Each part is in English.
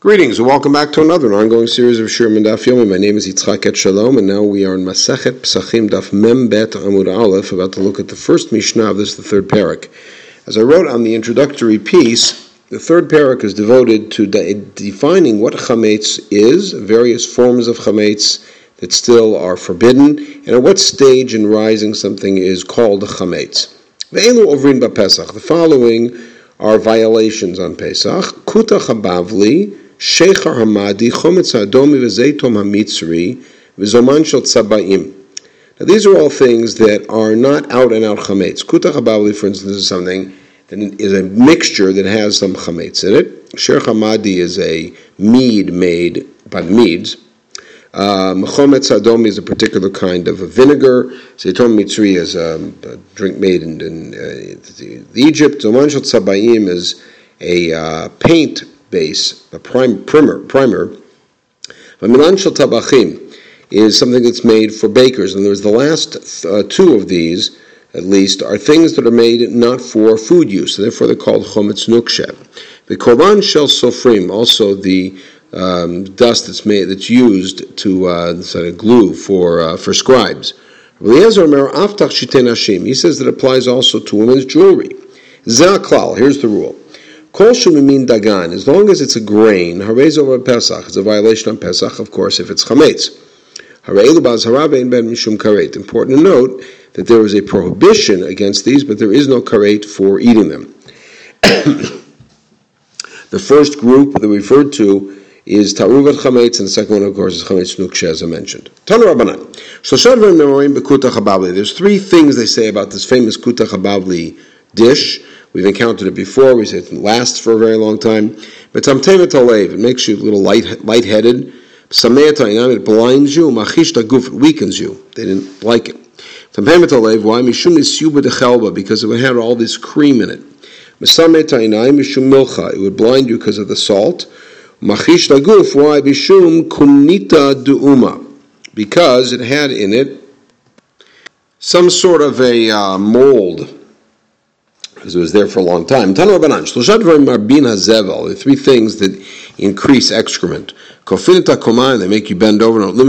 Greetings and welcome back to another ongoing series of Shiur Daf Yomi. My name is Yitzchak Etshalom, and now we are in Masechet Psachim Daf Mem Bet Amud Aleph, about to look at the first Mishnah of this, the third parak. As I wrote on the introductory piece, the third parak is devoted to de- defining what chametz is, various forms of chametz that still are forbidden, and at what stage in rising something is called chametz. The following are violations on Pesach. Kuta Chabavli, Shechar Hamadi, Chometz Adomi, V'zeitom Hamitzri, V'zoman Shel Tzabaim. Now these are all things that are not out and out chametz. Kuta Chabavli, for instance, is something that is a mixture that has some chametz in it. Sheikh Hamadi is a mead made by the Medes. Mechometz um, Adomi is a particular kind of a vinegar. Zeitom Mitzri is a, a drink made in, in uh, Egypt. Zoman Shel Tzabayim is a uh, paint base, a prime, primer. primer. Milan Shel Tabachim is something that's made for bakers. And there's the last uh, two of these, at least, are things that are made not for food use, and therefore they're called chometz nukshe. The korban shel sofrim, also the um, dust that's made that's used to uh, sort of glue for uh, for scribes. He says that applies also to women's jewelry. Zaklal, here's the rule. Kol shumimin dagan, as long as it's a grain, harez over Pesach, it's a violation on Pesach, of course, if it's chametz. Important to note that there is a prohibition against these, but there is no karet for eating them. the first group that we referred to is Taruvat Chametz, and the second one, of course, is Chametz Nukshe, as I mentioned. Tanu Rabbanan. There's three things they say about this famous Kuta Chababli dish. We've encountered it before. We said it lasts for a very long time. But it makes you a little light, lightheaded. It blinds you. Machishta Guf, it weakens you. They didn't like it. Why? Mishum because it had all this cream in it. Mishum it would blind you because of the salt. Machish Laguf, why? Bishum Kunita Du'uma, because it had in it some sort of a uh, mold, because it was there for a long time. Tanu Rabbanan, Shloshat Marbin HaZevel, the three things that increase excrement. Kofinita Komai, they make you bend over, they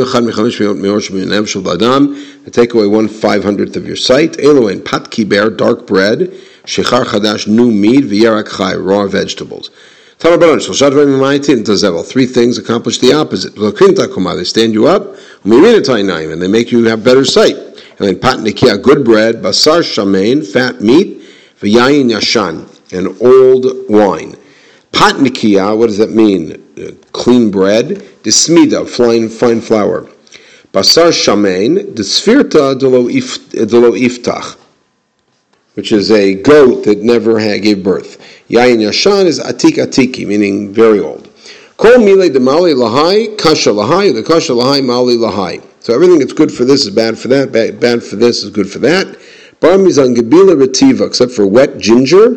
take away one five hundredth of your sight. Eloin Patki Bear, dark bread. Shechar Chadash, new meat. V'yerak Chai, raw vegetables. Three things accomplish the opposite. They stand you up, and they make you have better sight. And then patnikia, good bread, basar shamein, fat meat, v'yayin yashan, an old wine. Patnikia, what does that mean? Uh, clean bread. Dismida, fine, fine flour. Basar shamein, desfirta delo iftach which is a goat that never gave birth. Yayin Yashan is Atik Atiki, meaning very old. Kol Mile de Mali Lahai, Kasha Lahai, the Kasha Lahai, Mali Lahai. So everything that's good for this is bad for that, bad, bad for this is good for that. Bar Mizan Retiva, except for wet ginger.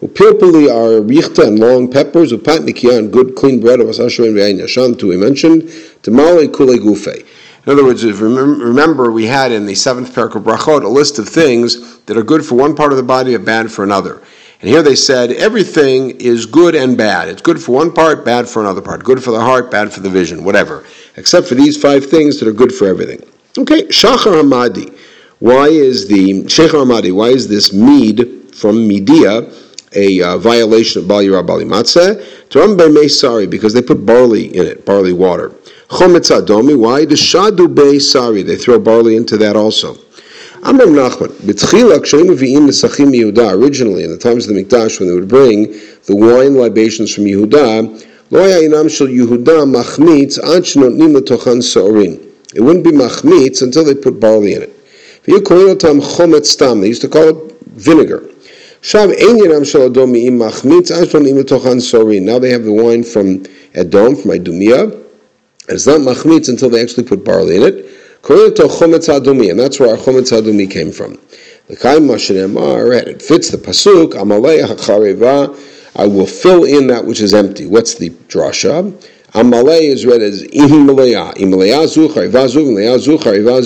Upilpili are richta and long peppers, upatnikia and good clean bread yashan, to we mentioned, tamale kule gufe. In other words, remember we had in the seventh of Brachot a list of things that are good for one part of the body and bad for another. And here they said everything is good and bad. It's good for one part, bad for another part. Good for the heart, bad for the vision, whatever. Except for these five things that are good for everything. Okay, Shachar Hamadi. Why is the Shachar Hamadi? Why is this mead from Media a uh, violation of Bali Bali Matzeh? Sorry, because they put barley in it, barley water. Chometz Adomi, why? The Shadu Bei Sari, they throw barley into that also. Amram Nachman, originally in the times of the Mikdash, when they would bring the wine libations from Yehuda. It wouldn't be machmitz until they put barley in it. They used to call it vinegar. Now they have the wine from Edom, from Idumea, and it's not machmitz until they actually put barley in it. And that's where our chometz adumi came from. It fits the pasuk, I will fill in that which is empty. What's the drasha? Amalei is read as imaleya. Imaleya zu, chariva zu, imaleya zu, chariva.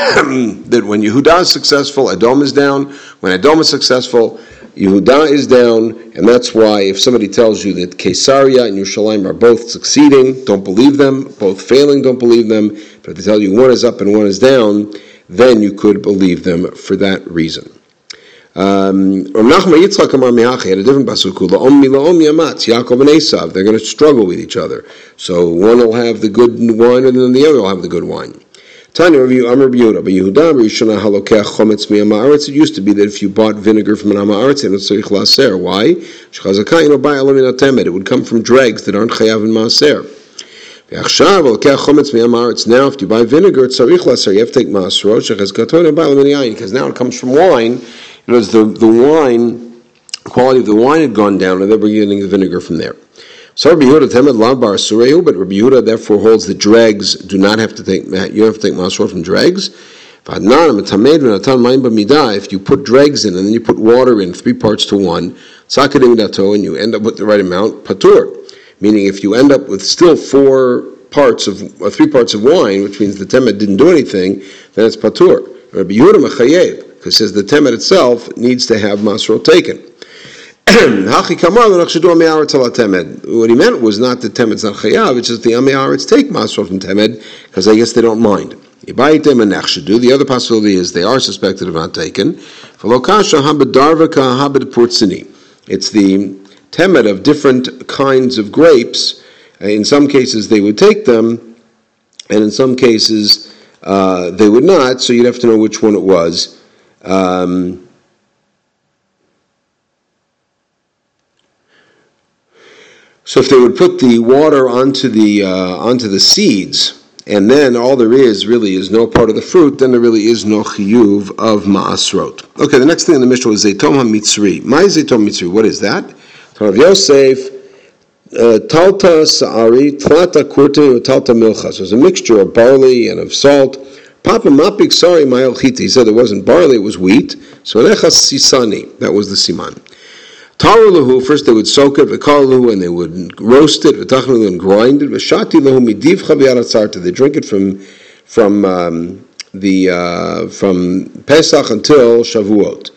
That when Yehuda is successful, Edom is down. When Edom is successful, Yehuda is down, and that's why if somebody tells you that Caesarea and Yerushalayim are both succeeding, don't believe them, both failing, don't believe them. But if they tell you one is up and one is down, then you could believe them for that reason. Um, had a different. Yaakov and Esav. They're going to struggle with each other. So one will have the good wine, and then the other will have the good wine. Tanya review Amr Yehuda, but Yehuda Rishona halokech chometz miyamaretz. It used to be that if you bought vinegar from an amaretz, it was tzarich laser. Why? It would come from dregs that aren't chayav in maaser. Now, if you buy vinegar, tzarich laser. You have to take maasro. Shechazkaton and buy alamin because now it comes from wine. It was the the wine quality of the wine had gone down, and they were getting the vinegar from there. So Rabbi Yehuda temed lav bar surehu, but Rabbi Yehuda therefore holds the dregs do not have to take you have to take masor from dregs. If you put dregs in and then you put water in, three parts to one, and you end up with the right amount, patur. Meaning, if you end up with still four parts of or three parts of wine, which means the temet didn't do anything, then it's patur. Rabbi Yehuda mechayev, because says the temet itself needs to have masro taken. what he meant was not that temed's not chayav, it's just the amiyaretz take masrot from temed, because I guess they don't mind. The other possibility is they are suspected of not taken. It's the temed of different kinds of grapes. In some cases they would take them, and in some cases uh, they would not, so you'd have to know which one it was. Um, So if they would put the water onto the uh, onto the seeds, and then all there is really is no part of the fruit, then there really is no chiyuv of maasrot. Okay, the next thing in the Mishnah was zaytom hamitzri. My zaytom mitzri, what is that? Rav Yosef, uh, talta sa'ari, tlata kurte, talta milchas. So it was a mixture of barley and of salt. Papa mapik sari mayel He said it wasn't barley, it was wheat. So enechas sisani, that was the siman. Taru first they would soak it, v'kal and they would roast it, v'tachnu and grind it, v'shati lahu midiv chaviaratzarta, they drink it from, from, um, the, uh, from Pesach until Shavuot.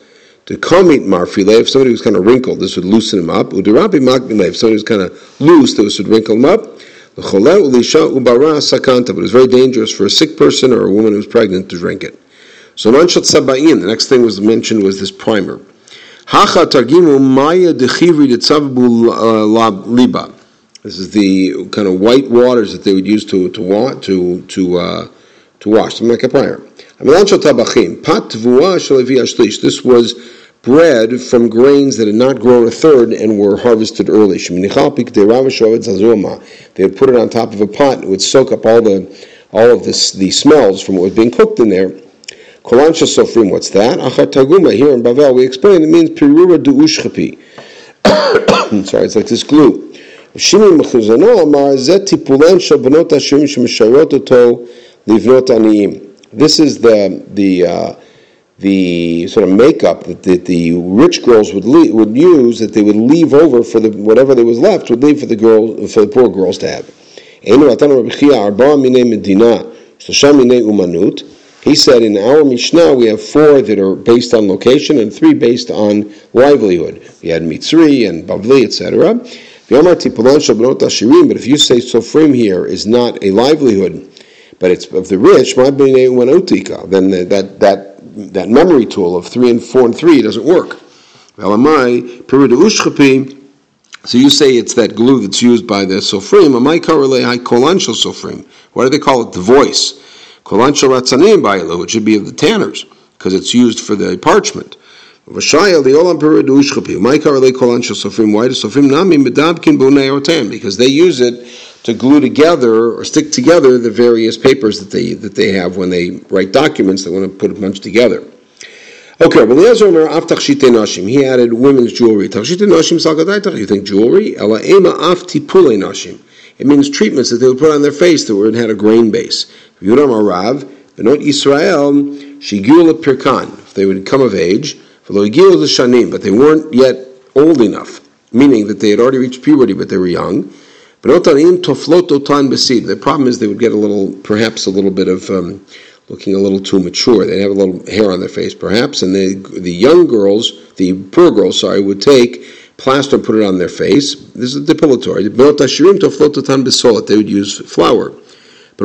To komit marfile, if somebody was kind of wrinkled, this would loosen him up. Udirabi makbile, if somebody was kind of loose, this would wrinkle him up. But it was very dangerous for a sick person or a woman who was pregnant to drink it. So the next thing was mentioned was this primer. Hacha targimu maya dechivri detzavu liba. This is the kind of white waters that they would use to to to to uh, to wash. them like a prior. This was bread from grains that had not grown a third and were harvested early. They would put it on top of a pot and it would soak up all the all of this the smells from what was being cooked in there Kolansha Sofrim, what's that? Achat Taguma, here in Bavel, we explain it means Pirura Du'ushchapi. Sorry, it's like this glue. Shimi Mechuzano Amar Zet Tipulan Oto Livnot. This is the, the, uh, the sort of makeup that the, rich girls would leave, would use that they would leave over for the whatever there was left would leave for the girls for the poor girls to have. He said in our Mishnah we have four that are based on location and three based on livelihood. We had Mitzri and Bavli, etc. But if you say Sofrim here is not a livelihood, but it's of the rich, then that, that, that memory tool of three and four and three doesn't work. So you say it's that glue that's used by the Sofrim. Why do they call it the voice? Kolan Sharatzanim Bailu, it should be of the tanners, because it's used for the parchment. Vashaya liolam peridu ushchapi. My karale kolan sofrim. Why do sofrim nami medabkin bunei otan? Because they use it to glue together or stick together the various papers that they that they have when they write documents. They want to put a bunch together. Okay, well, nashim. He added women's jewelry. Tachshite nashim salgadai. You think jewelry? Ela ema af tipule nashim. It means treatments that they would put on their face that were had a grain base. Yuram Arav, not Israel, Shigul Pirkan, if they would come of age, the Shanim, but they weren't yet old enough, meaning that they had already reached puberty, but they were young. The problem is they would get a little, perhaps a little bit of, um, looking a little too mature. They'd have a little hair on their face, perhaps, and the the young girls, the poor girls, sorry, would take plaster put it on their face. This is depilatory. They would use flour. Uh,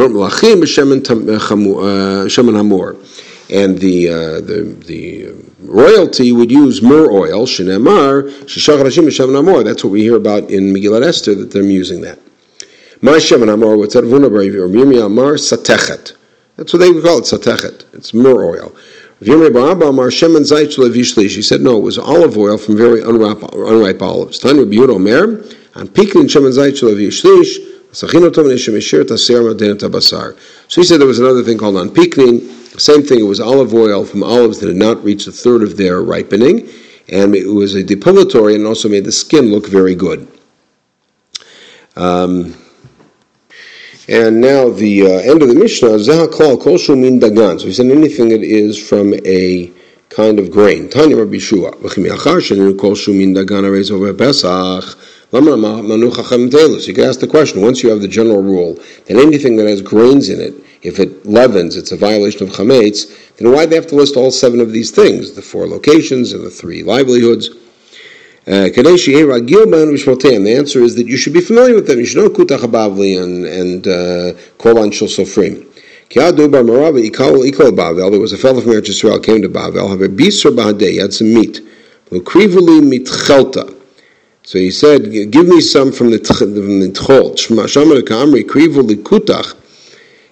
and the, uh, the, the royalty would use myrrh oil, shishach That's what we hear about in Megillat Esther, that they're using that. That's what they would call it, satechet. It's myrrh oil. She said, no, it was olive oil from very unripe, unripe olives. Tanya Biur Omer, and Pikin Shemen Zait Shel so he said there was another thing called unpeakening. Same thing, it was olive oil from olives that had not reached a third of their ripening, and it was a depilatory and also made the skin look very good. Um, and now the uh, end of the Mishnah, Zahakal Kol Min Dagan. So he said anything that is from a kind of grain. Tanya Rabbi Shua. Kol Min Dagan Pesach. You can ask the question, once you have the general rule that anything that has grains in it, if it leavens, it's a violation of chametz, then why do they have to list all seven of these things, the four locations and the three livelihoods? Uh, the answer is that you should be familiar with them. You should know Kutach Bavli and, and uh, Shul Sofrim. There was a fellow from Eretz Yisrael came to Bavel. He had some meat. So he said, "Give me some from the from the tchol."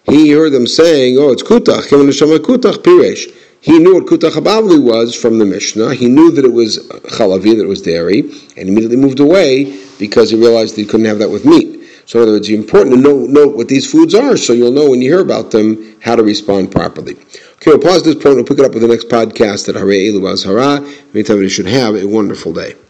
He heard them saying, "Oh, it's kutach." Kutach piresh. He knew what kutach habavli was from the Mishnah. He knew that it was chalavi, that it was dairy, and immediately moved away because he realized that he couldn't have that with meat. So, in other words, it's important to know, know what these foods are, so you'll know when you hear about them how to respond properly. Okay, we'll pause this point. We'll pick it up with the next podcast at Hare Elu Hara. Meantime, you should have a wonderful day.